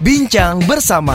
Bincang bersama.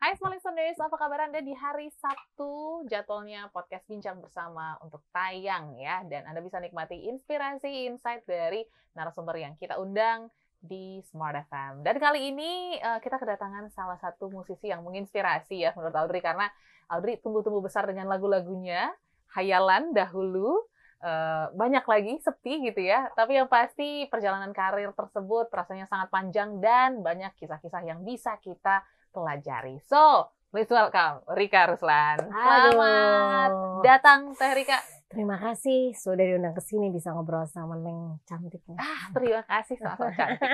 Hai Small Listeners, apa kabar Anda di hari Sabtu? Jadwalnya podcast Bincang Bersama untuk tayang ya. Dan Anda bisa nikmati inspirasi, insight dari narasumber yang kita undang di Smart FM. Dan kali ini uh, kita kedatangan salah satu musisi yang menginspirasi ya menurut Audrey. Karena Audrey tumbuh-tumbuh besar dengan lagu-lagunya, Hayalan dahulu, Uh, banyak lagi sepi gitu ya. Tapi yang pasti perjalanan karir tersebut rasanya sangat panjang dan banyak kisah-kisah yang bisa kita pelajari. So, please welcome Rika Ruslan. Selamat datang Teh Rika. Terima kasih sudah diundang ke sini bisa ngobrol sama Neng cantiknya. Ah, terima kasih sama cantik.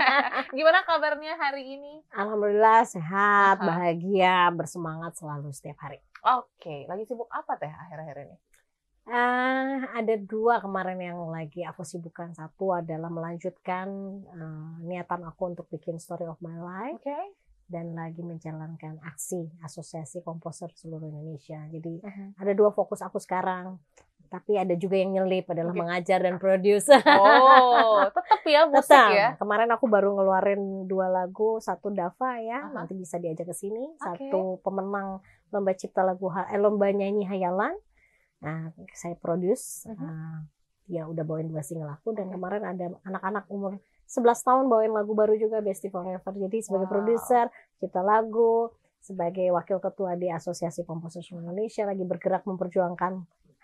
Gimana kabarnya hari ini? Alhamdulillah sehat, bahagia, bersemangat selalu setiap hari. Oke, okay. lagi sibuk apa Teh akhir-akhir ini? Uh, ada dua kemarin yang lagi aku sibukkan. Satu adalah melanjutkan uh, niatan aku untuk bikin story of my life. Okay. Dan lagi menjalankan aksi asosiasi komposer seluruh Indonesia. Jadi uh -huh. ada dua fokus aku sekarang. Tapi ada juga yang nyelip adalah okay. mengajar dan produce. Oh, tetap ya musik tetap. ya. Kemarin aku baru ngeluarin dua lagu, satu Dava ya, uh -huh. nanti bisa diajak ke sini. Okay. Satu pemenang lomba cipta lagu eh, lomba nyanyi Hayalan Nah, saya produce, uh -huh. uh, ya udah bawain dua single aku dan kemarin ada anak-anak umur 11 tahun bawain lagu baru juga Bestie Forever. Jadi sebagai wow. produser, cipta lagu, sebagai wakil ketua di Asosiasi Komposer Indonesia lagi bergerak memperjuangkan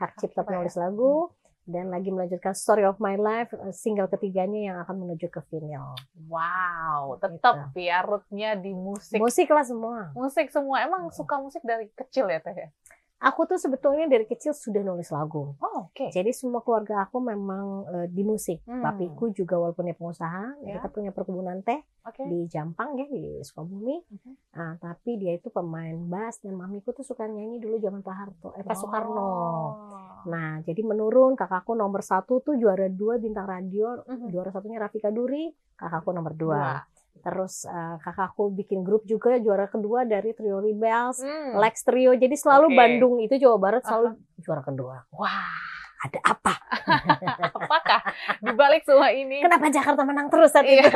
hak cipta penulis lagu dan lagi melanjutkan Story of My Life eh, single ketiganya yang akan menuju ke vinyl. Wow, tetap gitu. ya rootnya di musik. Musik lah semua. Musik semua. Emang suka musik dari kecil ya teh ya? Aku tuh sebetulnya dari kecil sudah nulis lagu. Oh, oke. Okay. Jadi semua keluarga aku memang uh, di musik. Hmm. Papiku juga walaupun dia pengusaha, yeah. kita punya perkebunan teh okay. di Jampang ya di Sukabumi. Okay. Nah, tapi dia itu pemain bass dan mamiku tuh suka nyanyi dulu zaman Pak Harto, eh Pak oh. Soekarno. Nah, jadi menurun kakakku nomor satu tuh juara dua bintang radio, mm -hmm. juara satunya Rafika Duri, kakakku nomor dua. Wow. Terus uh, kakakku bikin grup juga juara kedua dari Trio Rebels, hmm. Lex Trio. Jadi selalu okay. Bandung itu Jawa Barat selalu uh -huh. juara kedua. Wah, ada apa? Apakah di balik semua ini? Kenapa Jakarta menang terus saat iya. itu?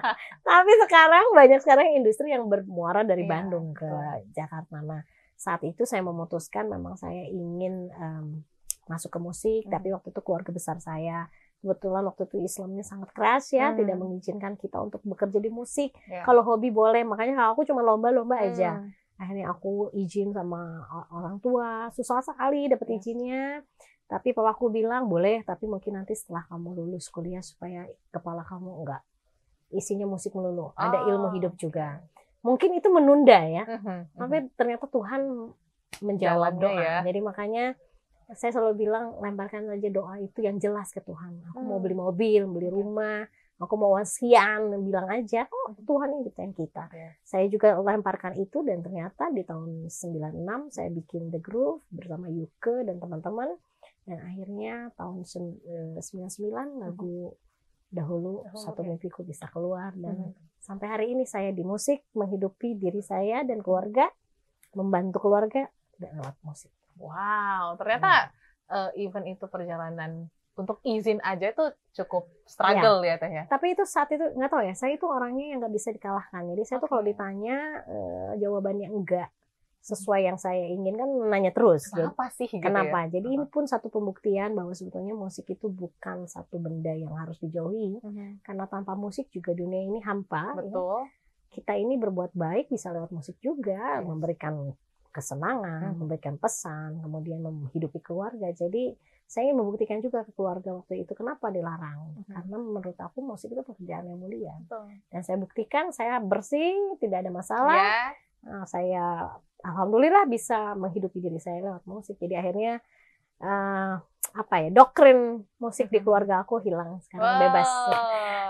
Tapi sekarang banyak sekarang industri yang bermuara dari iya, Bandung ke Jakarta. Nah, saat itu saya memutuskan memang saya ingin um, masuk ke musik, hmm. tapi waktu itu keluarga besar saya kebetulan waktu itu Islamnya sangat keras ya, hmm. tidak mengizinkan kita untuk bekerja di musik. Yeah. Kalau hobi boleh, makanya aku cuma lomba-lomba hmm. aja. Akhirnya aku izin sama orang tua, susah sekali dapat yeah. izinnya. Tapi papaku bilang boleh, tapi mungkin nanti setelah kamu lulus kuliah supaya kepala kamu enggak isinya musik melulu, oh. ada ilmu hidup juga. Mungkin itu menunda ya, uh -huh, tapi ternyata Tuhan menjawab doa. Ya. Jadi makanya saya selalu bilang lemparkan aja doa itu yang jelas ke Tuhan. Aku hmm. mau beli mobil, beli rumah, aku mau wasian, bilang aja, oh Tuhan yang ciptain kita. Yeah. Saya juga lemparkan itu dan ternyata di tahun 96 saya bikin The Groove bersama Yuke dan teman-teman. Dan akhirnya tahun 99 eh, lagu dahulu oh, satu okay. mimpiku bisa keluar dan hmm. sampai hari ini saya di musik menghidupi diri saya dan keluarga, membantu keluarga lewat musik. Wow, ternyata hmm. uh, event itu perjalanan untuk izin aja itu cukup struggle ya, ya teh ya. Tapi itu saat itu nggak tahu ya, saya itu orangnya yang nggak bisa dikalahkan. Jadi saya okay. tuh kalau ditanya uh, jawabannya enggak sesuai yang saya inginkan nanya terus. Kenapa sih? Gitu Kenapa? Ya? Jadi ini pun satu pembuktian bahwa sebetulnya musik itu bukan satu benda yang harus dijauhi. Uh -huh. Karena tanpa musik juga dunia ini hampa. Ya. Betul. Ya. Kita ini berbuat baik bisa lewat musik juga, yes. memberikan kesenangan, hmm. memberikan pesan, kemudian menghidupi keluarga. Jadi saya ingin membuktikan juga ke keluarga waktu itu kenapa dilarang. Hmm. Karena menurut aku musik itu pekerjaan yang mulia. Betul. Dan saya buktikan saya bersih, tidak ada masalah. Yeah. Nah, saya alhamdulillah bisa menghidupi diri saya lewat musik. Jadi akhirnya uh, apa ya doktrin musik di keluarga aku hilang sekarang wow. bebas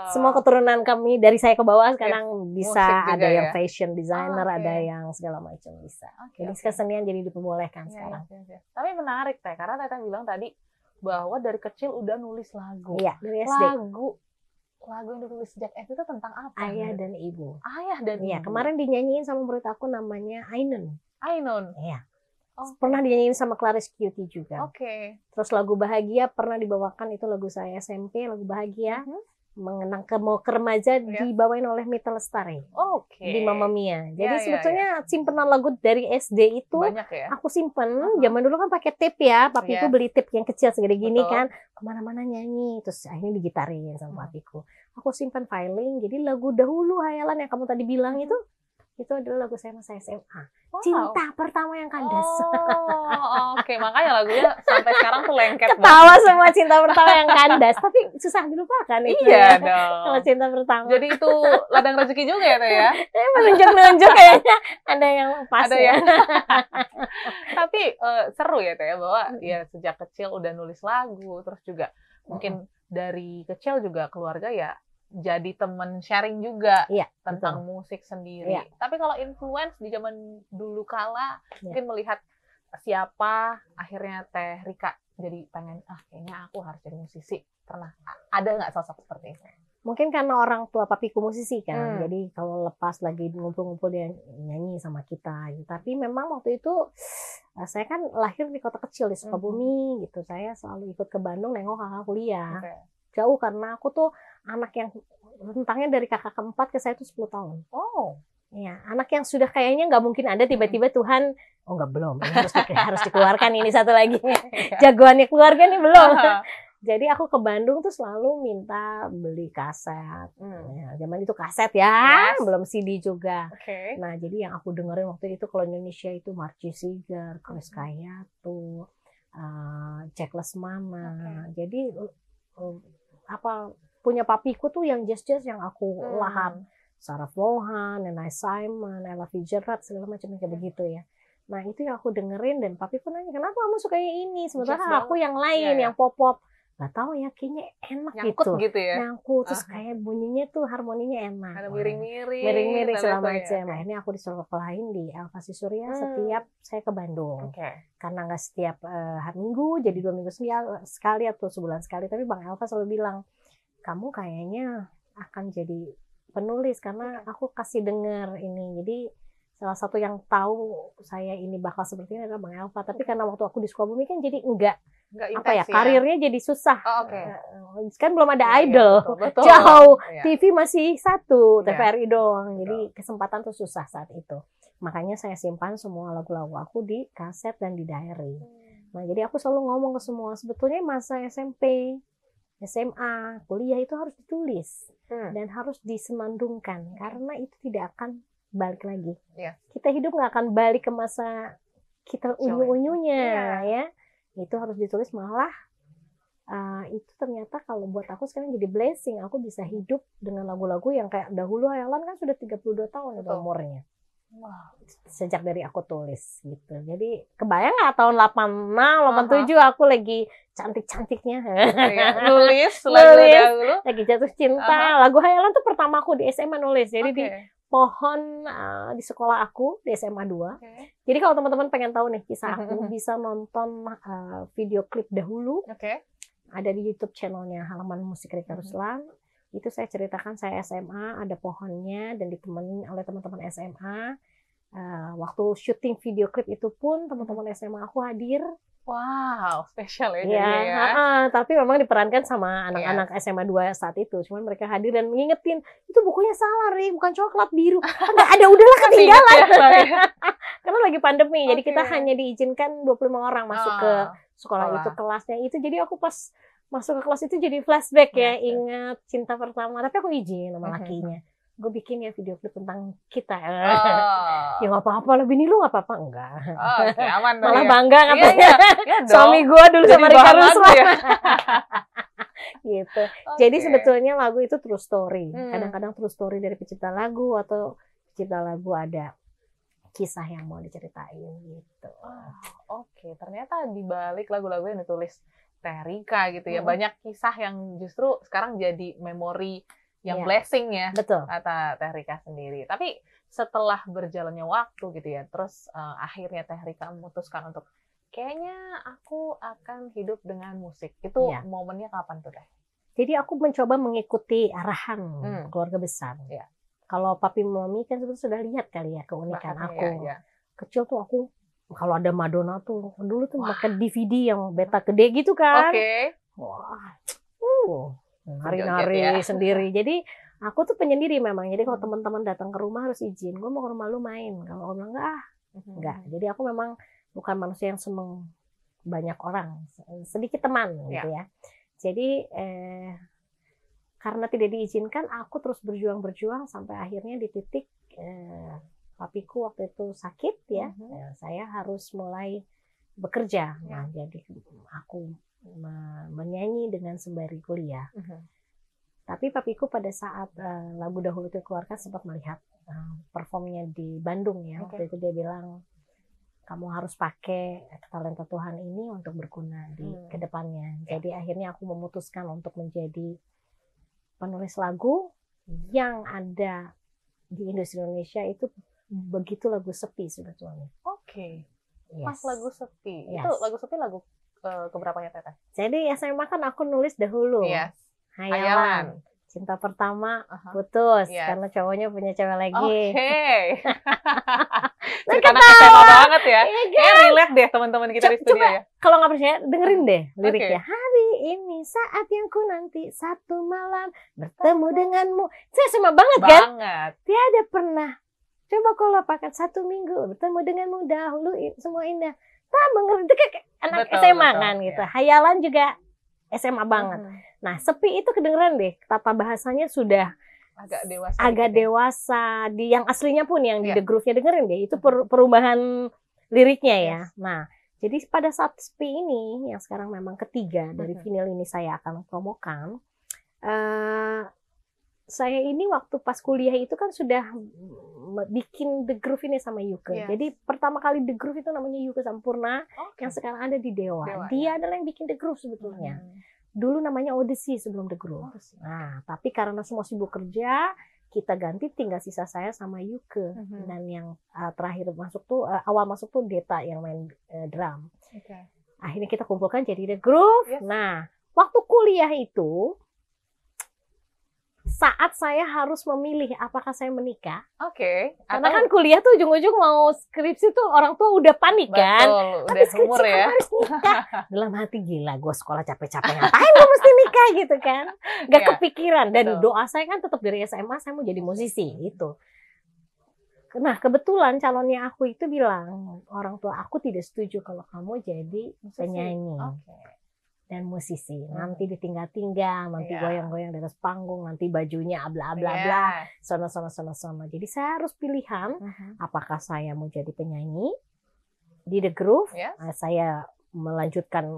semua keturunan kami dari saya ke bawah sekarang ya, bisa ada yang ya? fashion designer oh, okay. ada yang segala macam bisa okay, jadi okay. kesenian jadi diperbolehkan ya, sekarang ya, ya. tapi menarik teh karena teh bilang tadi bahwa dari kecil udah nulis lagu ya, dari SD. lagu lagu yang ditulis sejak SD itu tentang apa? Ayah dan ibu. Ayah dan iya, ibu. kemarin dinyanyiin sama murid aku namanya Ainun. Ainun. Iya. Oh. Pernah dinyanyiin sama Clarice Cutie juga. Oke. Okay. Terus lagu Bahagia pernah dibawakan itu lagu saya SMP, lagu Bahagia. Uh -huh. mengenang ke mau ke remaja Iya. dibawain oleh Mita Lestari Oke. di Mamma Mia. Jadi Ya, ya, sebetulnya simpenan lagu dari SD itu banyak ya. aku simpen. Aha. Zaman dulu kan pakai tape ya, papiku Yes. beli tape yang kecil segede gini Betul. kan, ke mana-mana nyanyi. Terus akhirnya digitarin sama Hmm. papiku. Aku simpen filing. Jadi lagu dahulu hayalan yang kamu tadi bilang itu, itu adalah lagu saya masa SMA. Wow. Cinta pertama yang kandas. Oh, oke. Makanya lagunya sampai sekarang tuh lengket Ketawa semua cinta pertama yang kandas, tapi susah dilupakan itu. Iya ya. Kalau dong. cinta pertama. Jadi itu ladang rezeki juga ya, ya? Eh, menunjuk-nunjuk kayaknya ada yang pas Ada ya. yang Tapi eh, seru ya Teh ya bahwa ya sejak kecil udah nulis lagu, terus juga mungkin dari kecil juga keluarga ya jadi temen sharing juga Iya, tentang musik sendiri. Iya. Tapi kalau influence di zaman dulu kala, Iya. mungkin melihat siapa akhirnya Teh Rika jadi pengen ah kayaknya aku harus jadi musisi. Pernah ada nggak sosok seperti itu? Mungkin karena orang tua papiku musisi kan, Hmm. jadi kalau lepas lagi ngumpul-ngumpul dia nyanyi sama kita. Gitu. Tapi memang waktu itu eh, saya kan lahir di kota kecil di Sukabumi gitu. Saya selalu ikut ke Bandung nengok kakak kuliah. Oke. Jauh karena aku tuh anak yang rentangnya dari kakak keempat ke saya tuh 10 tahun. Oh, Iya, anak yang sudah kayaknya nggak mungkin ada tiba-tiba Tuhan, oh nggak belum, ini harus di- harus dikeluarkan ini satu lagi. Jagoannya keluarga nih belum. Jadi aku ke Bandung tuh selalu minta beli kaset. Hmm. Ya, zaman itu kaset ya, Yes. belum CD juga. Oke. Nah, jadi yang aku dengerin waktu itu kalau Indonesia itu Marci Sigar, Chris Kayato, uh, Jack Lesmana. Jadi uh, apa punya papiku tuh yang jazz-jazz yang aku Hmm. lahap. Sarah Vaughan, Nana Simon, Ella Fitzgerald, segala macam kayak begitu ya. Nah itu yang aku dengerin dan papi pun nanya kenapa kamu suka yang ini sementara Jazz aku yang lain Iya, iya. yang pop pop nggak tahu ya kayaknya enak Nyangkut gitu gitu ya. nyangkut terus Aha. kayak bunyinya tuh harmoninya enak Ada miring-miring. miring-miring segala itu ya. macam akhirnya aku disuruh sekolahin di Alfasi Surya Hmm. setiap saya ke Bandung Oke. karena nggak setiap eh, hari minggu jadi dua minggu sekali- sekali atau sebulan sekali tapi bang Elva selalu bilang kamu kayaknya akan jadi penulis karena aku kasih denger ini jadi salah satu yang tahu saya ini bakal seperti ini adalah bang Elva tapi karena waktu aku di Sukabumi kan jadi enggak Enggak apa ya intens karirnya jadi susah Oh, oke. Eh, kan belum ada Iya, idol betul, betul. jauh Iya. TV masih satu Iya. TVRI doang jadi kesempatan tuh susah saat itu makanya saya simpan semua lagu-lagu aku di kaset dan di diary Nah, jadi aku selalu ngomong ke semua, sebetulnya masa SMP, SMA, kuliah itu harus ditulis Hmm. dan harus disemandungkan karena itu tidak akan balik lagi. Iya. Kita hidup nggak akan balik ke masa kita ya. unyu-unyunya Iya. ya. Itu harus ditulis malah uh, itu ternyata kalau buat aku sekarang jadi blessing. Aku bisa hidup dengan lagu-lagu yang kayak dahulu Hayalan kan sudah 32 tahun itu Betul. umurnya Wah. sejak dari aku tulis gitu. Jadi kebayang nggak tahun 86, 87 aku lagi cantik-cantiknya. Nulis lagu Nulis. dahulu. lagi jatuh cinta. Aha. Lagu hayalan tuh pertama aku di SMA nulis. Jadi Oke. di pohon uh, di sekolah aku di SMA 2. Oke. Jadi kalau teman-teman pengen tahu nih kisah aku bisa nonton uh, video klip dahulu Oke. ada di YouTube channelnya Halaman Musik Rika Mhm. Ruslan. Itu saya ceritakan saya SMA ada pohonnya dan ditemani oleh teman-teman SMA. Uh, waktu syuting video klip itu pun teman-teman SMA aku hadir. Wow, spesial ya Ya, jadinya ya. ha-ha, tapi memang diperankan sama anak-anak SMA 2 saat itu. Cuman mereka hadir dan ngingetin, itu bukunya salah, Ri, bukan coklat biru. Enggak ada, udahlah Masih ketinggalan. ya. Karena lagi pandemi, jadi kita hanya diizinkan 25 orang masuk ke Ah, sekolah sekolah. itu kelasnya itu. Jadi aku pas masuk ke kelas itu jadi flashback ya, Flashback. ingat cinta pertama. Tapi aku izin sama lakinya. Gue bikin ya video klip tentang kita. Oh. ya nggak apa-apa, lebih nih lu nggak apa-apa. Enggak. Oh, Oke, aman Malah ya. bangga Iya, katanya. iya. Iya dong. Suami gue dulu Jadi sama Rika Ruslan. ya. gitu. Jadi Oke. sebetulnya lagu itu true story. Hmm. Kadang-kadang true story dari pencipta lagu atau pencipta lagu ada kisah yang mau diceritain gitu. Oke, ternyata di balik lagu-lagu yang ditulis Teh Rika gitu ya, Mm-mm. banyak kisah yang justru sekarang jadi memori yang Iya. blessing ya Betul. kata Teh Rika sendiri. Tapi setelah berjalannya waktu gitu ya, terus eh, akhirnya Teh Rika memutuskan untuk kayaknya aku akan hidup dengan musik. Itu Iya. momennya kapan tuh Teh? Jadi aku mencoba mengikuti arahan Hmm. keluarga besar. Iya. Kalau papi mami kan sebetulnya sudah lihat kali ya keunikan Bahkan, aku. ya, ya. Kecil tuh aku kalau ada Madonna tuh dulu tuh pakai DVD yang beta gede gitu kan. Oke. Wah. Uh. Nari-nari ya. sendiri. Jadi aku tuh penyendiri memang. Jadi kalau Hmm. teman-teman datang ke rumah harus izin. Gue mau ke rumah lu main. Kalau orang bilang enggak, ah, enggak. Jadi aku memang bukan manusia yang seneng banyak orang, sedikit teman gitu ya. Jadi eh, karena tidak diizinkan, aku terus berjuang-berjuang sampai akhirnya di titik eh, papiku waktu itu sakit ya. Mhm. Eh, saya harus mulai bekerja. Ya. Nah, jadi aku menyanyi dengan sembari kuliah. Mhm. Tapi papiku pada saat eh, lagu dahulu itu keluarkan sempat melihat eh, performnya di Bandung ya. Oke. Waktu itu dia bilang kamu harus pakai talenta Tuhan ini untuk berguna di Hmm. ke depannya. Ya. Jadi akhirnya aku memutuskan untuk menjadi penulis lagu yang ada di industri Indonesia itu begitu lagu sepi sebetulnya. Oke. Yes. Pas lagu sepi. Yes. Itu lagu sepi lagu eh, keberapanya Teteh? Jadi SMA kan aku nulis dahulu. Yes. Hayalan. Hayalan. Cinta pertama Aha. putus Yes. karena cowoknya punya cewek lagi. Oke. Nah, Cerita anak SMA banget ya. Iya kan? Kayak relate deh teman-teman kita di studio coba ya. Kalau nggak percaya, dengerin deh liriknya. Oke. Hari ini saat yang ku nanti satu malam bertemu denganmu. Saya sama banget kan? Banget. Tiada pernah. Coba kalau pakai satu minggu bertemu denganmu dahulu semua indah. Tak mengerti itu kayak anak Betul, SMA betul, kan gitu. Hayalan juga SMA banget. Mhm. Nah sepi itu kedengeran deh. Tata bahasanya sudah Agak dewasa. agak ya. dewasa. Di yang aslinya pun yang di Iya. The Groove-nya dengerin deh. Itu per- perubahan liriknya ya. Yes. Nah jadi pada saat sepi ini yang sekarang memang ketiga dari vinyl ini saya akan promokan. eh saya ini waktu pas kuliah itu kan sudah bikin The Groove ini sama Yuke. Yes. Jadi pertama kali The Groove itu namanya Yuke Sampurna Oke. yang sekarang ada di Dewa. Dewa, Dia adalah yang bikin The Groove sebetulnya. Mhm. Dulu namanya Odyssey sebelum The Groove. Sih. Nah, tapi karena semua sibuk kerja, kita ganti tinggal sisa saya sama Yuke. Mhm. Dan yang uh, terakhir masuk tuh uh, awal masuk tuh Deta yang main uh, drum. Oke. Akhirnya kita kumpulkan jadi The Groove. Yes. Nah, waktu kuliah itu saat saya harus memilih apakah saya menikah, Oke. karena Atau- kan kuliah tuh ujung-ujung mau skripsi tuh orang tua udah panik kan. Betul, Tapi udah skripsi umur ya. harus nikah. Dalam hati gila, gue sekolah capek-capek ngapain gue mesti nikah gitu kan. Gak Iya, kepikiran. Dan betul. doa saya kan tetap dari SMA, saya mau jadi musisi gitu. Nah kebetulan calonnya aku itu bilang, orang tua aku tidak setuju kalau kamu jadi penyanyi Oke. Dan musisi. Hmm. Nanti ditinggal-tinggal, nanti Iya. goyang-goyang di atas panggung, nanti bajunya bla bla bla, Iya. sono sono sono sono. Jadi saya harus pilihan Mhm. apakah saya mau jadi penyanyi di The Groove, Yes. eh, saya melanjutkan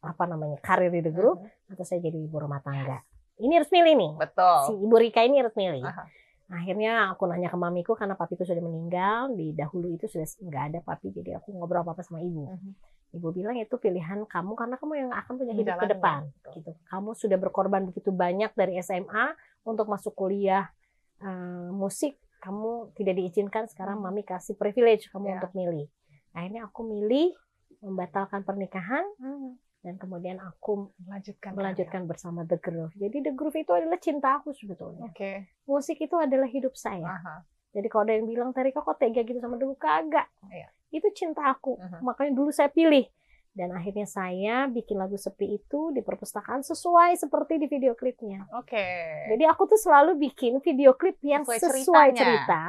apa namanya karir di The Groove, Mhm. atau saya jadi ibu rumah tangga. Ini harus milih nih. Si Betul. ibu Rika ini harus milih. Aha. Akhirnya aku nanya ke mamiku karena papiku sudah meninggal. Di dahulu itu sudah nggak ada papi, jadi aku ngobrol apa apa sama ibu. Mhm. Ibu bilang itu pilihan kamu karena kamu yang akan punya hidup ke depan. Gitu. Kamu sudah berkorban begitu banyak dari SMA untuk masuk kuliah eh, musik. Kamu tidak diizinkan. Sekarang mami kasih privilege kamu Ya. untuk milih. Akhirnya aku milih membatalkan pernikahan Mhm. Dan kemudian aku Melanjutkan. melanjutkan bersama The Groove. Jadi The Groove itu adalah cinta aku sebetulnya. Oke. Musik itu adalah hidup saya. Aha. Jadi kalau ada yang bilang Terika kok tega gitu sama dulu kagak. Iya. Itu cinta aku. Mhm. Makanya dulu saya pilih. Dan akhirnya saya bikin lagu sepi itu di perpustakaan sesuai seperti di video klipnya. Oke. Jadi aku tuh selalu bikin video klip yang Sesuai sesuai, ceritanya. cerita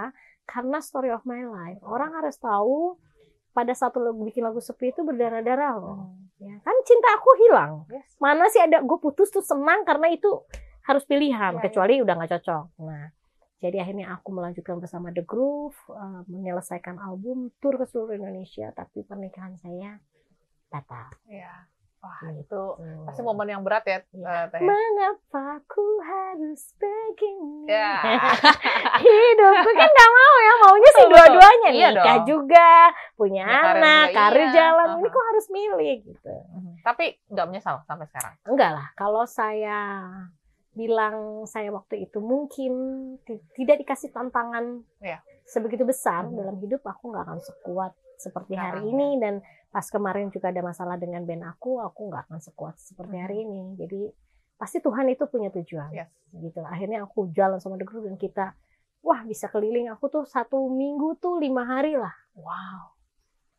karena story of my life. Orang harus tahu pada satu lagu bikin lagu sepi itu berdarah-darah loh. Mhm. Ya, kan cinta aku hilang. Yes. Mana sih ada gue putus tuh senang karena itu harus pilihan Iya, kecuali udah nggak cocok. Nah, jadi akhirnya aku melanjutkan bersama The Groove, eh, menyelesaikan album, tur ke seluruh Indonesia, tapi pernikahan saya batal. Iya. Wah, Gitu. itu pasti momen yang berat ya, Iya. eh, Teh. Mengapa ku harus begini? Ya. Hidupku kan nggak mau ya, maunya sih Betul, dua-duanya Iya nikah dong. juga, punya karir anak, juga, karir iya. jalan. Ini Aha. kok harus milih gitu. Mhm. Tapi nggak menyesal sampai sekarang. Enggak lah, kalau saya bilang saya waktu itu mungkin ti- tidak dikasih tantangan Iya. sebegitu besar Mhm. dalam hidup, aku nggak akan sekuat seperti hari ini dan pas kemarin juga ada masalah dengan band aku, aku nggak akan sekuat seperti hari ini. Jadi pasti Tuhan itu punya tujuan, Yes. gitu. Akhirnya aku jalan sama The Groove dan kita, wah bisa keliling. Aku tuh satu minggu tuh lima hari lah. Wow.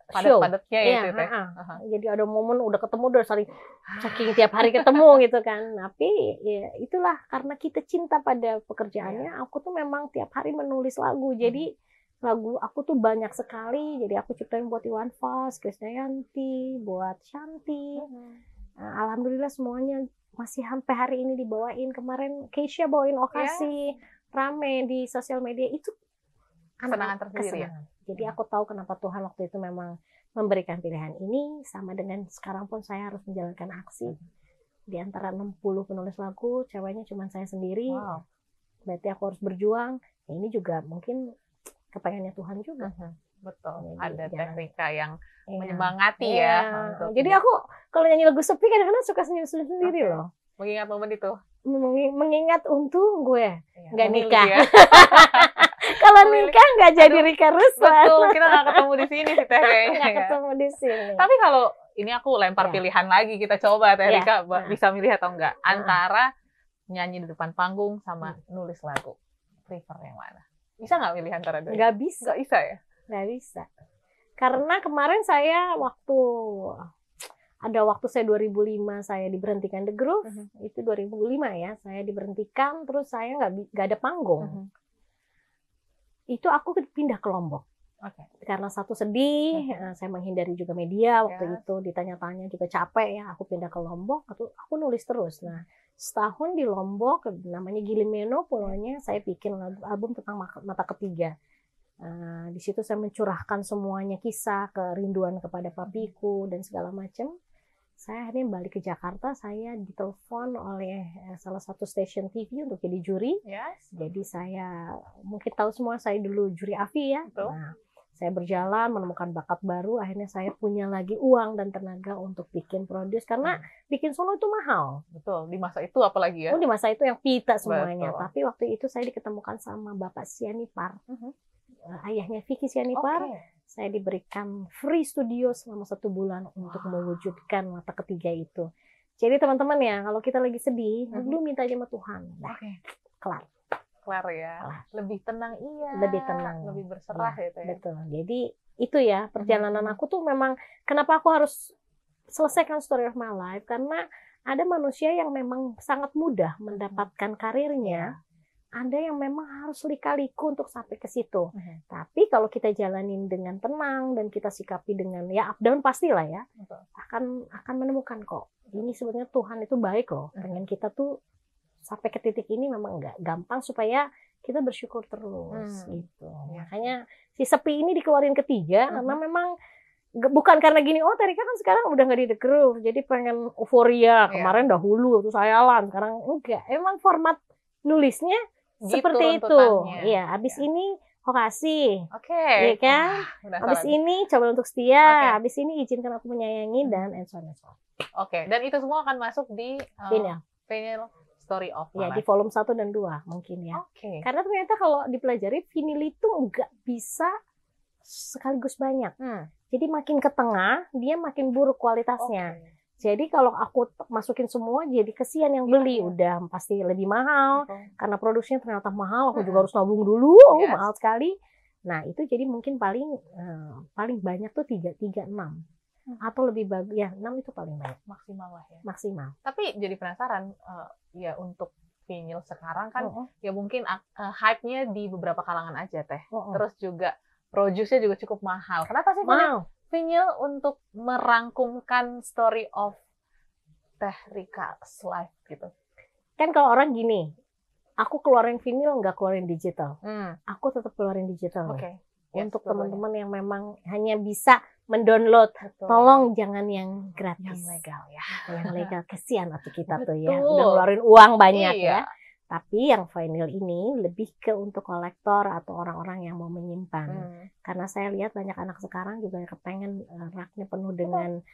padat-padatnya ya Iya, itu teh. Aha. Jadi ada momen udah ketemu udah saling saking tiap hari ketemu gitu kan. Tapi ya itulah karena kita cinta pada pekerjaannya, Iya. aku tuh memang tiap hari menulis lagu. Jadi lagu aku tuh banyak sekali. Jadi aku ciptain buat Iwan Fals, Krisdayanti, buat Shanti. Nah, Alhamdulillah semuanya masih sampai hari ini dibawain. Kemarin Keisha bawain okasi rame di sosial media itu Kesenangan tersendiri ya. Jadi aku tahu kenapa Tuhan waktu itu memang memberikan pilihan ini sama dengan sekarang pun saya harus menjalankan aksi di antara 60 penulis lagu ceweknya cuma saya sendiri Wow. berarti aku harus berjuang ya, ini juga mungkin kepengennya Tuhan juga Mhm. Betul. Jadi, Ada teh Rika yang Iya. menyemangati Iya. ya. untuk jadi aku kalau nyanyi lagu sepi kadang-kadang suka senyum-senyum sendiri Oke. loh mengingat momen itu. Mengi- mengingat untung gue Iya, Nggak nikah. ya. kalau nikah nggak jadi Aduh, Rika Ruslan Betul, kita nggak ketemu di sini sih teh kayaknya. nggak ya. ketemu di sini Tapi kalau ini aku lempar Iya. pilihan lagi, kita coba teh Iya. Rika Nah. bisa milih atau enggak Nah. antara nyanyi di depan panggung sama Hmm. nulis lagu. Prefer yang mana? Bisa nggak milih antara dua? nggak bisa Nggak bisa ya? nggak bisa karena kemarin saya waktu ada waktu saya 2005 saya diberhentikan The Groove Mhm. itu 2005 ya saya diberhentikan terus saya nggak nggak ada panggung Mhm. itu aku pindah ke Lombok Oke. karena satu sedih eh, saya menghindari juga media waktu Ya. itu ditanya-tanya juga capek ya aku pindah ke Lombok aku aku nulis terus nah setahun di Lombok namanya Gilimeno pulaunya saya bikin album tentang mata ketiga Eh, di situ saya mencurahkan semuanya kisah kerinduan kepada papiku dan segala macam saya akhirnya balik ke Jakarta saya ditelepon oleh eh, salah satu stasiun TV untuk jadi juri Yes. jadi saya mungkin tahu semua saya dulu juri AVI ya. Betul. Nah, saya berjalan menemukan bakat baru, akhirnya saya punya lagi uang dan tenaga untuk bikin produce karena bikin solo itu mahal. Betul. Di masa itu apalagi ya? Oh di masa itu yang pita semuanya. Betul. Tapi waktu itu saya diketemukan sama Bapak Sianipar, Mhm. Eh, ayahnya Vicky Sianipar. Oke. Saya diberikan free studio selama satu bulan untuk Wow. mewujudkan mata ketiga itu. Jadi teman-teman ya, kalau kita lagi sedih, Mhm. lu minta aja sama Tuhan. Nah, Oke. kelar. Kelar ya. Lebih tenang iya. Lebih tenang. Lebih berserah Iya, gitu ya. Betul. Jadi itu ya perjalanan Mhm. aku tuh memang kenapa aku harus selesaikan story of my life karena ada manusia yang memang sangat mudah mendapatkan karirnya. Ada yang memang harus lika-liku untuk sampai ke situ. Mhm. Tapi kalau kita jalanin dengan tenang dan kita sikapi dengan ya up down pastilah ya Betul. akan akan menemukan kok. Ini sebenarnya Tuhan itu baik loh. Mhm. Pengen kita tuh sampai ke titik ini memang nggak gampang supaya kita bersyukur terus Hmm. gitu. Iya. Makanya si sepi ini dikeluarin ketiga Mhm. karena memang bukan karena gini oh Terika kan sekarang udah nggak di The Groove jadi pengen euforia Iya. kemarin dahulu tuh saya lan sekarang enggak emang format nulisnya Gitu seperti itu iya abis ini Hokasi Oke. Iya kan? Wah, penasaran. abis ini coba untuk setia Oke. abis ini izinkan aku menyayangi dan and so on and so on. Oke, dan itu semua akan masuk di uh, Vinyl. vinyl Story of ya My di volume 1 dan 2 mungkin ya Oke. karena ternyata kalau dipelajari vinil itu nggak bisa sekaligus banyak Hmm. jadi makin ke tengah dia makin buruk kualitasnya Oke. Jadi kalau aku masukin semua jadi kesian yang Iya, beli iya. udah pasti lebih mahal Betul. karena produksinya ternyata mahal aku juga harus nabung dulu oh, Yes. mahal sekali. Nah itu jadi mungkin paling eh, paling banyak tuh tiga tiga enam Hmm. Atau lebih bagus ya enam itu paling banyak Maksimal lah ya. maksimal. Tapi jadi penasaran uh, ya untuk vinyl sekarang kan Oh, oh, ya mungkin uh, hype-nya di beberapa kalangan aja teh. oh, oh. Terus juga produce-nya juga cukup mahal. Kenapa sih Mahal. vinyl untuk merangkumkan story of Teh Rika's life gitu? Kan kalau orang gini, aku keluarin vinil nggak keluarin digital, Hmm. aku tetap keluarin digital. Oke. Yes, Untuk teman-teman yang memang hanya bisa mendownload, Betul. tolong jangan yang gratis. yang legal ya. yang legal kesian atau kita tuh ya Betul. udah ngeluarin uang banyak Iya. ya tapi yang vinyl ini lebih ke untuk kolektor atau orang-orang yang mau menyimpan Hmm. karena saya lihat banyak anak sekarang juga yang kepengen eh, raknya penuh dengan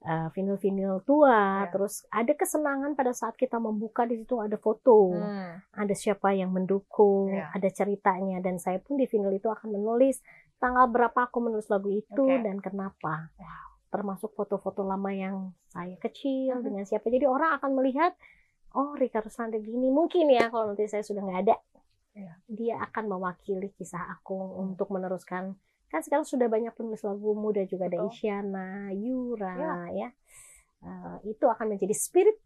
eh, vinyl-vinyl tua Iya. terus ada kesenangan pada saat kita membuka di situ ada foto Hmm. ada siapa yang mendukung Iya. ada ceritanya dan saya pun di vinyl itu akan menulis tanggal berapa aku menulis lagu itu Oke. dan kenapa termasuk foto-foto lama yang saya kecil Mhm. dengan siapa jadi orang akan melihat oh Rika Ruslanda gini mungkin ya kalau nanti saya sudah nggak ada Iya. dia akan mewakili kisah aku untuk meneruskan kan sekarang sudah banyak penulis lagu muda juga ada Betul. Isyana, Yura Ya. ya. Eh, itu akan menjadi spirit.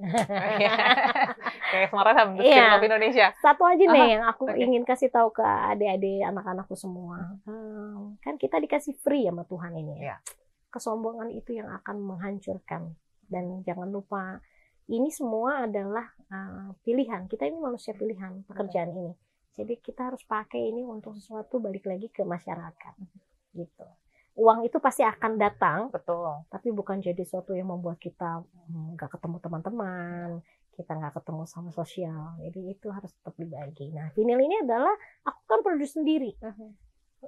Kayak kemarin hampir Iya. Film Indonesia. Satu aja nih yang aku oke. ingin kasih tahu ke adik-adik anak-anakku semua. Eh, kan kita dikasih free sama Tuhan ini ya. Iya. Kesombongan itu yang akan menghancurkan. Dan jangan lupa ini semua adalah eh, pilihan. Kita ini manusia pilihan pekerjaan ini. Jadi kita harus pakai ini untuk sesuatu balik lagi ke masyarakat. Gitu. Uang itu pasti akan datang, Betul. tapi bukan jadi sesuatu yang membuat kita mm, nggak ketemu teman-teman, kita nggak ketemu sama sosial. Jadi itu harus tetap dibagi. Nah, vinyl ini adalah aku kan produce sendiri.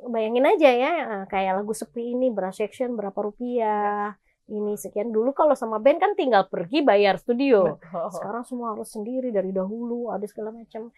Bayangin aja ya, eh, kayak lagu sepi ini berapa section, berapa rupiah, ini sekian. Dulu kalau sama band kan tinggal pergi bayar studio. Betul. Sekarang semua harus sendiri dari dahulu, ada segala macam.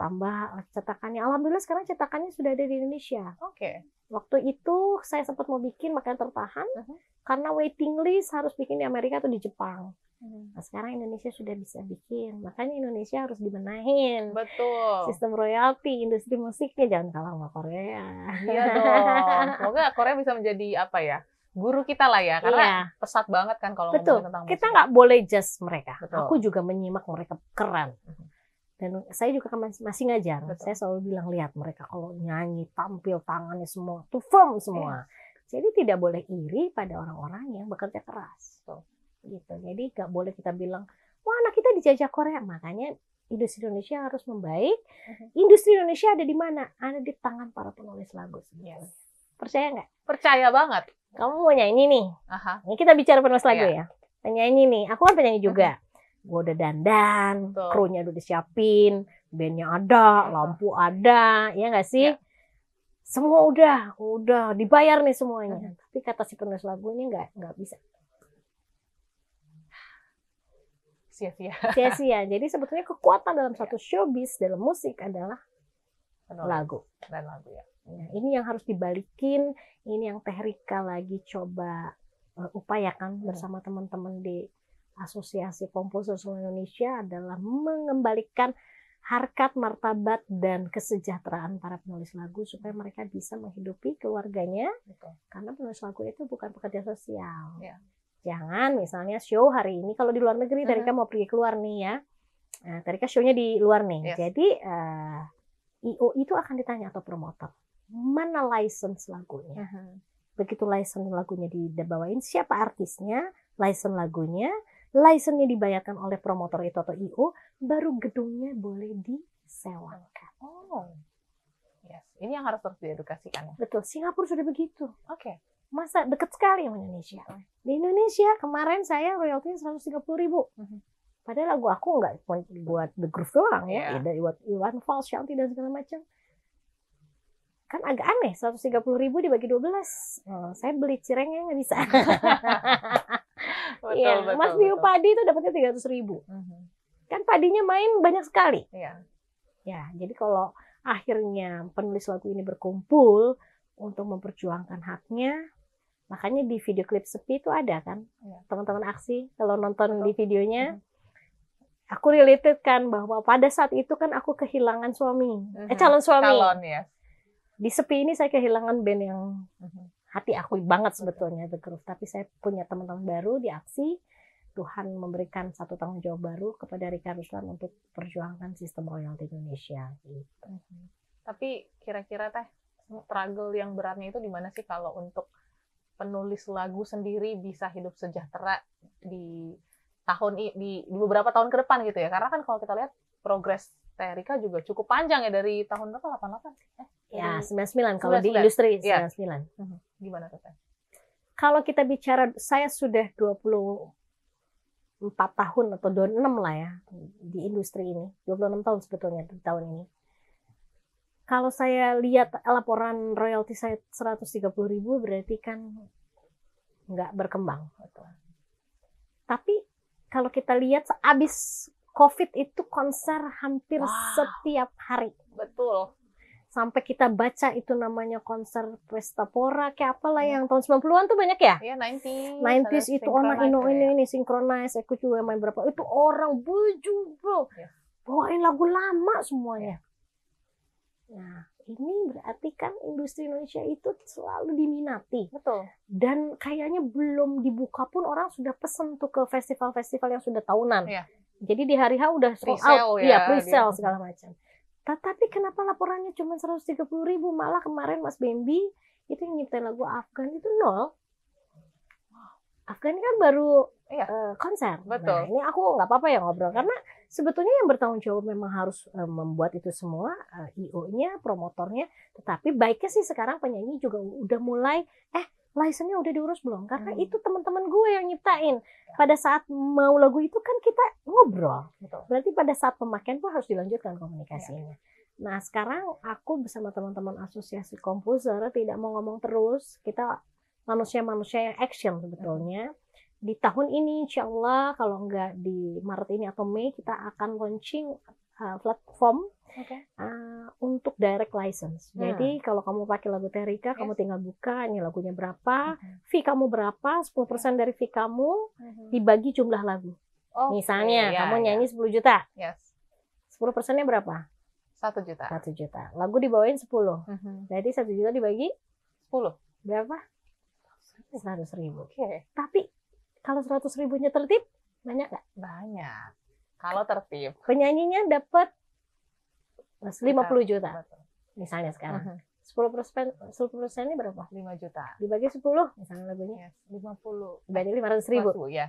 Tambah cetakannya. Alhamdulillah sekarang cetakannya sudah ada di Indonesia. Oke. Waktu itu saya sempat mau bikin makanya tertahan Mhm. karena waiting list harus bikin di Amerika atau di Jepang. Nah, sekarang Indonesia sudah bisa bikin. Makanya Indonesia harus dibenahin. Betul. Sistem royalti, industri musiknya jangan kalah sama Korea. Iya dong. Semoga Korea bisa menjadi apa ya? Guru kita lah ya, karena Iya, pesat banget kan kalau betul. ngomongin tentang Kita musik. nggak boleh judge mereka. Betul. Aku juga menyimak mereka keren. Mhm. Dan saya juga kan masih, masih ngajar. Betul. Saya selalu bilang lihat mereka kalau nyanyi, tampil tangannya semua tuh firm semua. Iya. Jadi tidak boleh iri pada orang-orang yang bekerja keras. Betul. Gitu. Jadi nggak boleh kita bilang, wah anak kita dijajah Korea. Makanya industri Indonesia harus membaik. Mhm. Industri Indonesia ada di mana? Ada di tangan para penulis lagu. Yes. Percaya nggak? Percaya banget. Kamu mau nyanyi nih. Aha. Ini kita bicara penulis lagu Iya. ya. Penyanyi nih. Aku kan penyanyi juga. Gue udah dandan, Betul. krunya udah disiapin, bandnya ada, lampu ada, ya nggak sih? Iya. Semua udah, udah dibayar nih semuanya. Mhm. Tapi kata si penulis lagunya nggak nggak bisa Sia-sia. sia-sia. Jadi sebetulnya kekuatan dalam satu showbiz dalam musik adalah Penulis lagu. dan lagu ya. Nah, ini yang harus dibalikin, ini yang Teh Rika lagi coba uh, upayakan bersama teman-teman di Asosiasi Komposer Seluruh Indonesia adalah mengembalikan harkat, martabat, dan kesejahteraan para penulis lagu supaya mereka bisa menghidupi keluarganya Betul. karena penulis lagu itu bukan pekerja sosial. Ya. Jangan misalnya show hari ini kalau di luar negeri. Terika mau pergi keluar nih ya. Nah, Terika show-nya di luar nih. Yes. Jadi eh, IO itu akan ditanya atau promotor. Mana license lagunya? Begitu license lagunya dibawain siapa artisnya, license lagunya, license-nya dibayarkan oleh promotor itu atau IO, baru gedungnya boleh disewakan. Oh. Yes. Ini yang harus terus diedukasikan ya. Betul, Singapura sudah begitu. Oke. Masa deket sekali sama Indonesia. Di Indonesia kemarin saya royaltinya 130 ribu. Mhm. Padahal lagu aku nggak buat The Groove doang ya. Iya. Ada buat Iwan Fals, Shanti dan segala macam. Kan agak aneh, 130 ribu dibagi 12. Oh, saya beli cirengnya nggak bisa. Betul, Iya, betul, Mas betul. Bio Padi itu dapatnya 300 ribu. Mhm. Kan padinya main banyak sekali. Iya. Ya, jadi kalau akhirnya penulis lagu ini berkumpul untuk memperjuangkan haknya, makanya di video klip sepi itu ada kan, Iya. teman-teman aksi kalau nonton Betul. di videonya, Mhm. aku related kan bahwa pada saat itu kan aku kehilangan suami, eh Mhm. calon suami. Calon ya. Di sepi ini saya kehilangan band yang Mhm. Hati aku banget sebetulnya The Groove, tapi saya punya teman-teman baru di aksi. Tuhan memberikan satu tanggung jawab baru kepada Rika Ruslan untuk perjuangkan sistem royalti Indonesia. Gitu. Tapi kira-kira teh struggle yang beratnya itu di mana sih kalau untuk penulis lagu sendiri bisa hidup sejahtera di tahun di, di beberapa tahun ke depan gitu ya? Karena kan kalau kita lihat progres Terika juga cukup panjang ya dari tahun berapa? 88? Eh, Ya, dari- 99 kalau di 99. industri Iya. 99. Gimana tuh teh? Kalau kita bicara saya sudah 24 tahun atau 26 lah ya di industri ini. 26 tahun sebetulnya di tahun ini. Kalau saya lihat laporan royalti saya 130 ribu berarti kan nggak berkembang. Tapi kalau kita lihat abis COVID itu konser hampir Wow. setiap hari. Betul. Sampai kita baca itu namanya konser Pesta Pora kayak apalah yang tahun 90-an tuh banyak ya? Iya, 90s. 90s ada itu orang ino ya. ini ini synchronize aku juga main berapa itu orang baju bro Iya. bawain lagu lama semuanya nah ini berarti kan industri Indonesia itu selalu diminati Betul. dan kayaknya belum dibuka pun orang sudah pesen tuh ke festival-festival yang sudah tahunan. Iya. Jadi di hari H udah sold out, ya, iya pre-sale segala macam. Tetapi kenapa laporannya cuma 130 ribu? Malah kemarin Mas Bambi itu yang nyiptain lagu Afgan itu nol. Afgan kan baru Iya. eh, konser. Betul. Nah, ini aku nggak apa-apa ya ngobrol karena sebetulnya yang bertanggung jawab memang harus eh, membuat itu semua eh, IO-nya, promotornya. Tetapi baiknya sih sekarang penyanyi juga udah mulai eh license-nya udah diurus belum? Karena Hmm. itu teman-teman gue yang nyiptain. Pada saat mau lagu itu kan kita ngobrol. Betul. Berarti pada saat pemakaian pun harus dilanjutkan komunikasinya. Nah sekarang aku bersama teman-teman asosiasi komposer tidak mau ngomong terus. Kita manusia-manusia yang action sebetulnya. Di tahun ini insya Allah kalau enggak di Maret ini atau Mei kita akan launching uh, platform Oke. uh, untuk direct license. Hmm. Jadi kalau kamu pakai lagu Terika, kamu Yes. tinggal buka ini lagunya berapa, Mhm. fee kamu berapa, 10% dari fee kamu Mhm. dibagi jumlah lagu. Oke, Misalnya ya, kamu ya. nyanyi 10 juta, Yes. 10 persennya berapa? Satu juta. 1 juta. Lagu dibawain 10. Mhm. Berarti 1 juta dibagi Sepuluh. berapa? 100 ribu. Oke. Tapi kalau 100 ribunya tertib, banyak nggak? Banyak. Kalau tertib. Penyanyinya dapat 50 juta. Betul. Misalnya sekarang. Mhm. 10 persen, 10 persennya berapa? Lima juta. Dibagi 10 misalnya lagunya. Yes. Lima puluh. Berarti 500 ribu. ya.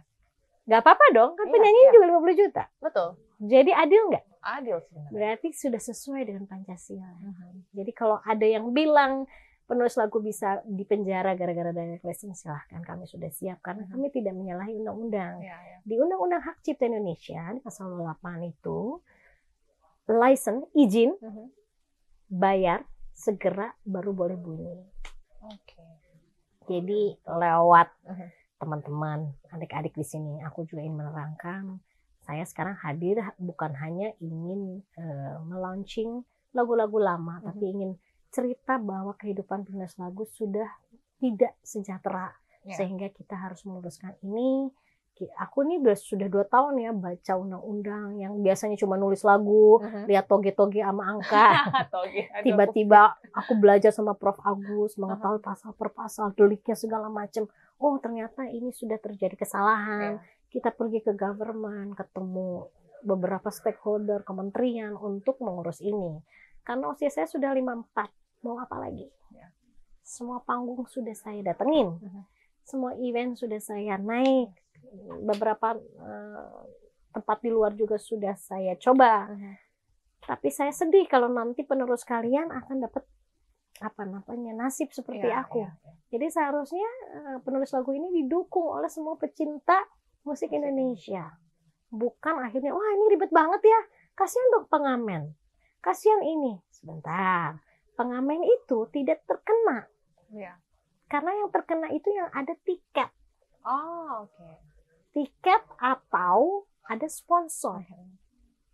Nggak apa-apa dong, kan Iya, penyanyinya iya. juga 50 juta. Betul. Jadi adil nggak? Adil sebenarnya. Berarti sudah sesuai dengan Pancasila. Mhm. Jadi kalau ada yang bilang penulis lagu bisa dipenjara gara-gara direct license, silahkan kami sudah siap karena kami tidak menyalahi undang-undang. Iya, iya. Di Undang-Undang Hak Cipta Indonesia di pasal 8 itu license izin Mhm. bayar segera baru boleh bunyi. Oke. Jadi lewat Mhm. teman-teman, adik-adik di sini, aku juga ingin menerangkan saya sekarang hadir bukan hanya ingin eh, melaunching lagu-lagu lama, Mhm. tapi ingin cerita bahwa kehidupan penulis lagu sudah tidak sejahtera Ya. sehingga kita harus meluruskan ini. Aku nih udah sudah dua tahun ya baca undang-undang yang biasanya cuma nulis lagu, Mhm. lihat toge-toge sama angka. Tiba-tiba aku belajar sama Prof Agus mengetahui pasal per pasal, deliknya segala macam. Oh ternyata ini sudah terjadi kesalahan. Ya. Kita pergi ke government, ketemu beberapa stakeholder, kementerian untuk mengurus ini. Karena usia saya sudah 54, mau apa lagi? Ya. Semua panggung sudah saya datengin, Mhm. semua event sudah saya naik, beberapa eh, tempat di luar juga sudah saya coba. Mhm. Tapi saya sedih kalau nanti penerus kalian akan dapat apa namanya nasib seperti Iya, aku. iya, iya. Jadi seharusnya eh, penulis lagu ini didukung oleh semua pecinta Musik. Indonesia. Bukan akhirnya wah ini ribet banget ya. Kasihan dong pengamen. Kasihan ini. Sebentar. Pengamen itu tidak terkena Iya. karena yang terkena itu yang ada tiket. Oh, oke. Tiket atau ada sponsor.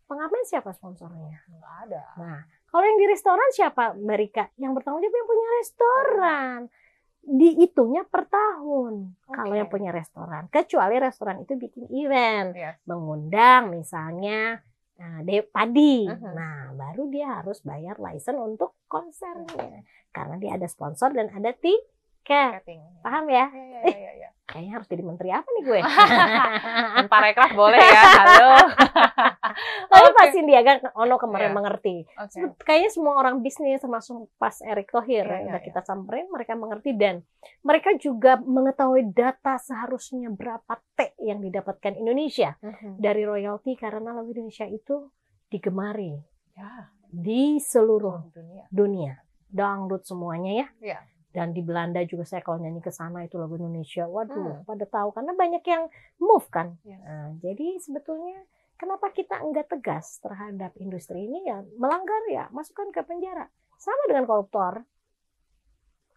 Pengamen siapa sponsornya? Nggak ada. Nah, kalau yang di restoran siapa, Mbak Rika? Yang bertanggung jawab yang punya restoran. Dihitungnya per tahun. Kalau Oke. yang punya restoran. Kecuali restoran itu bikin event. Yes. Mengundang misalnya nah, de padi. Mhm. Nah, baru dia harus bayar license untuk konsernya. Karena dia ada sponsor dan ada tiket. Paham ya? Iya, iya, iya, iya. Kayaknya harus jadi menteri apa nih gue? Pak Rekraf boleh ya. Halo. Tapi Oke. Pak Sindiaga Ono kemarin Iya. mengerti. Sebet- kayaknya semua orang bisnis termasuk pas Erick Thohir yang iya, iya. kita samperin mereka mengerti dan mereka juga mengetahui data seharusnya berapa T yang didapatkan Indonesia Mhm. dari royalti karena lagu Indonesia itu digemari Ya, di seluruh dunia. dunia dangdut semuanya ya Iya. Dan di Belanda juga saya kalau nyanyi ke sana itu lagu Indonesia waduh Hmm. pada tahu karena banyak yang move kan Yes. Nah, jadi sebetulnya kenapa kita enggak tegas terhadap industri ini ya melanggar ya masukkan ke penjara. Sama dengan koruptor.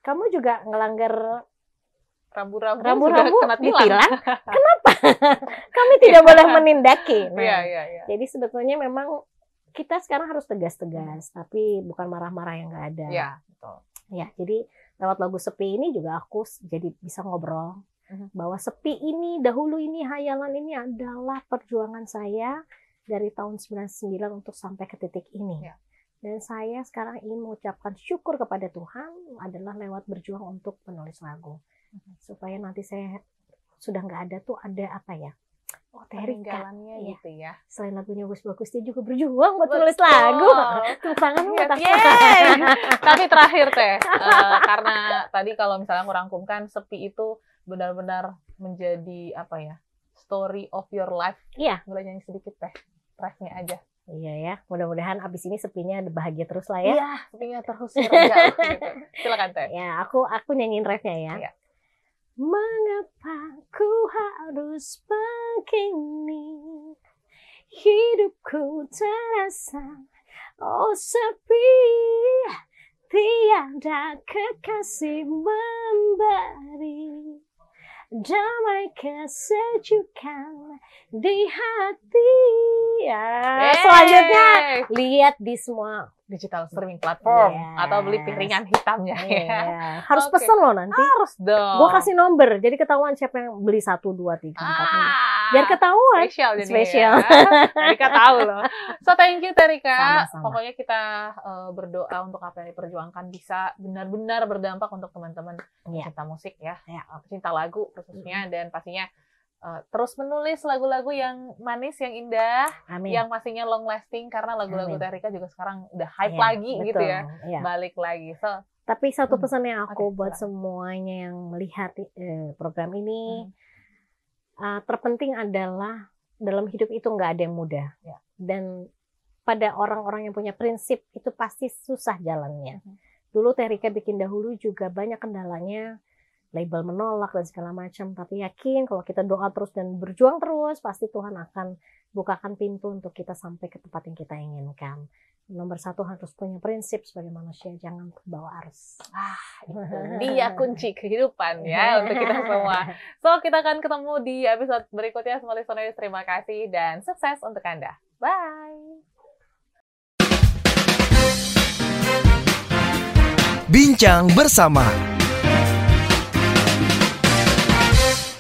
Kamu juga ngelanggar Rambu-rambu rambu-rambu kena tilang. ditilang. Kenapa? Kami tidak boleh menindaki. Nah, Iya, iya, iya. Jadi sebetulnya memang kita sekarang harus tegas-tegas, tapi bukan marah-marah yang enggak ada. Iya, betul. Ya, jadi lewat lagu sepi ini juga aku jadi bisa ngobrol Mhm. bahwa sepi ini dahulu ini hayalan ini adalah perjuangan saya dari tahun 99 untuk sampai ke titik ini. Ya. Dan saya sekarang ingin mengucapkan syukur kepada Tuhan adalah lewat berjuang untuk menulis lagu. Mhm. Supaya nanti saya sudah nggak ada tuh ada apa ya? Oh. Peninggalannya Iya. gitu ya. Selain lagunya bagus-bagus, dia juga berjuang buat nulis Betul. lagu. Tepuk tangan buat. Tapi terakhir teh, eh, karena tadi kalau misalnya kurangkumkan sepi itu benar-benar menjadi apa ya? Story of your life. Iya. Boleh nyanyi sedikit teh, refnya aja. Iya ya, mudah-mudahan abis ini sepinya bahagia terus lah ya. Iya, sepinya terus gitu. Silakan teh. Ya, aku aku nyanyiin refnya ya. Iya. Mengapa ku harus begini? Hidupku terasa oh sepi. Tiada kekasih memberi damai kesejukan di hati. Ya, selanjutnya lihat di semua digital streaming platform Yes. atau beli piringan hitamnya ya. Iya, harus Oke. pesen loh nanti. Harus dong. Gue kasih nomor, jadi ketahuan siapa yang beli satu, dua, tiga, empat, lima. ah, Biar ketahuan. spesial jadi Spesial. ya. Terika tahu loh. So thank you Terika. Sama-sama. Pokoknya kita eh, berdoa untuk apa yang diperjuangkan bisa benar-benar berdampak untuk teman-teman Iya. pecinta musik ya. Eh, pecinta lagu khususnya dan pastinya eh, terus menulis lagu-lagu yang manis, yang indah, Amin. yang pastinya long lasting karena lagu-lagu Amin. Terika juga sekarang udah hype Iya, lagi gitu betul. ya, Iya. balik lagi. So Tapi satu Hmm. pesan yang aku Oke, buat semuanya yang melihat eh, program ini, Hmm. eh, terpenting adalah dalam hidup itu nggak ada yang mudah. Ya. Dan pada orang-orang yang punya prinsip itu pasti susah jalannya. Mhm. Dulu Terika bikin dahulu juga banyak kendalanya, label menolak dan segala macam. Tapi yakin kalau kita doa terus dan berjuang terus, pasti Tuhan akan bukakan pintu untuk kita sampai ke tempat yang kita inginkan. Nomor satu harus punya prinsip sebagai manusia, jangan terbawa arus. itu dia kunci kehidupan ya untuk kita semua. So, kita akan ketemu di episode berikutnya. Semua listeners, terima kasih dan sukses untuk Anda. Bye! Bincang bersama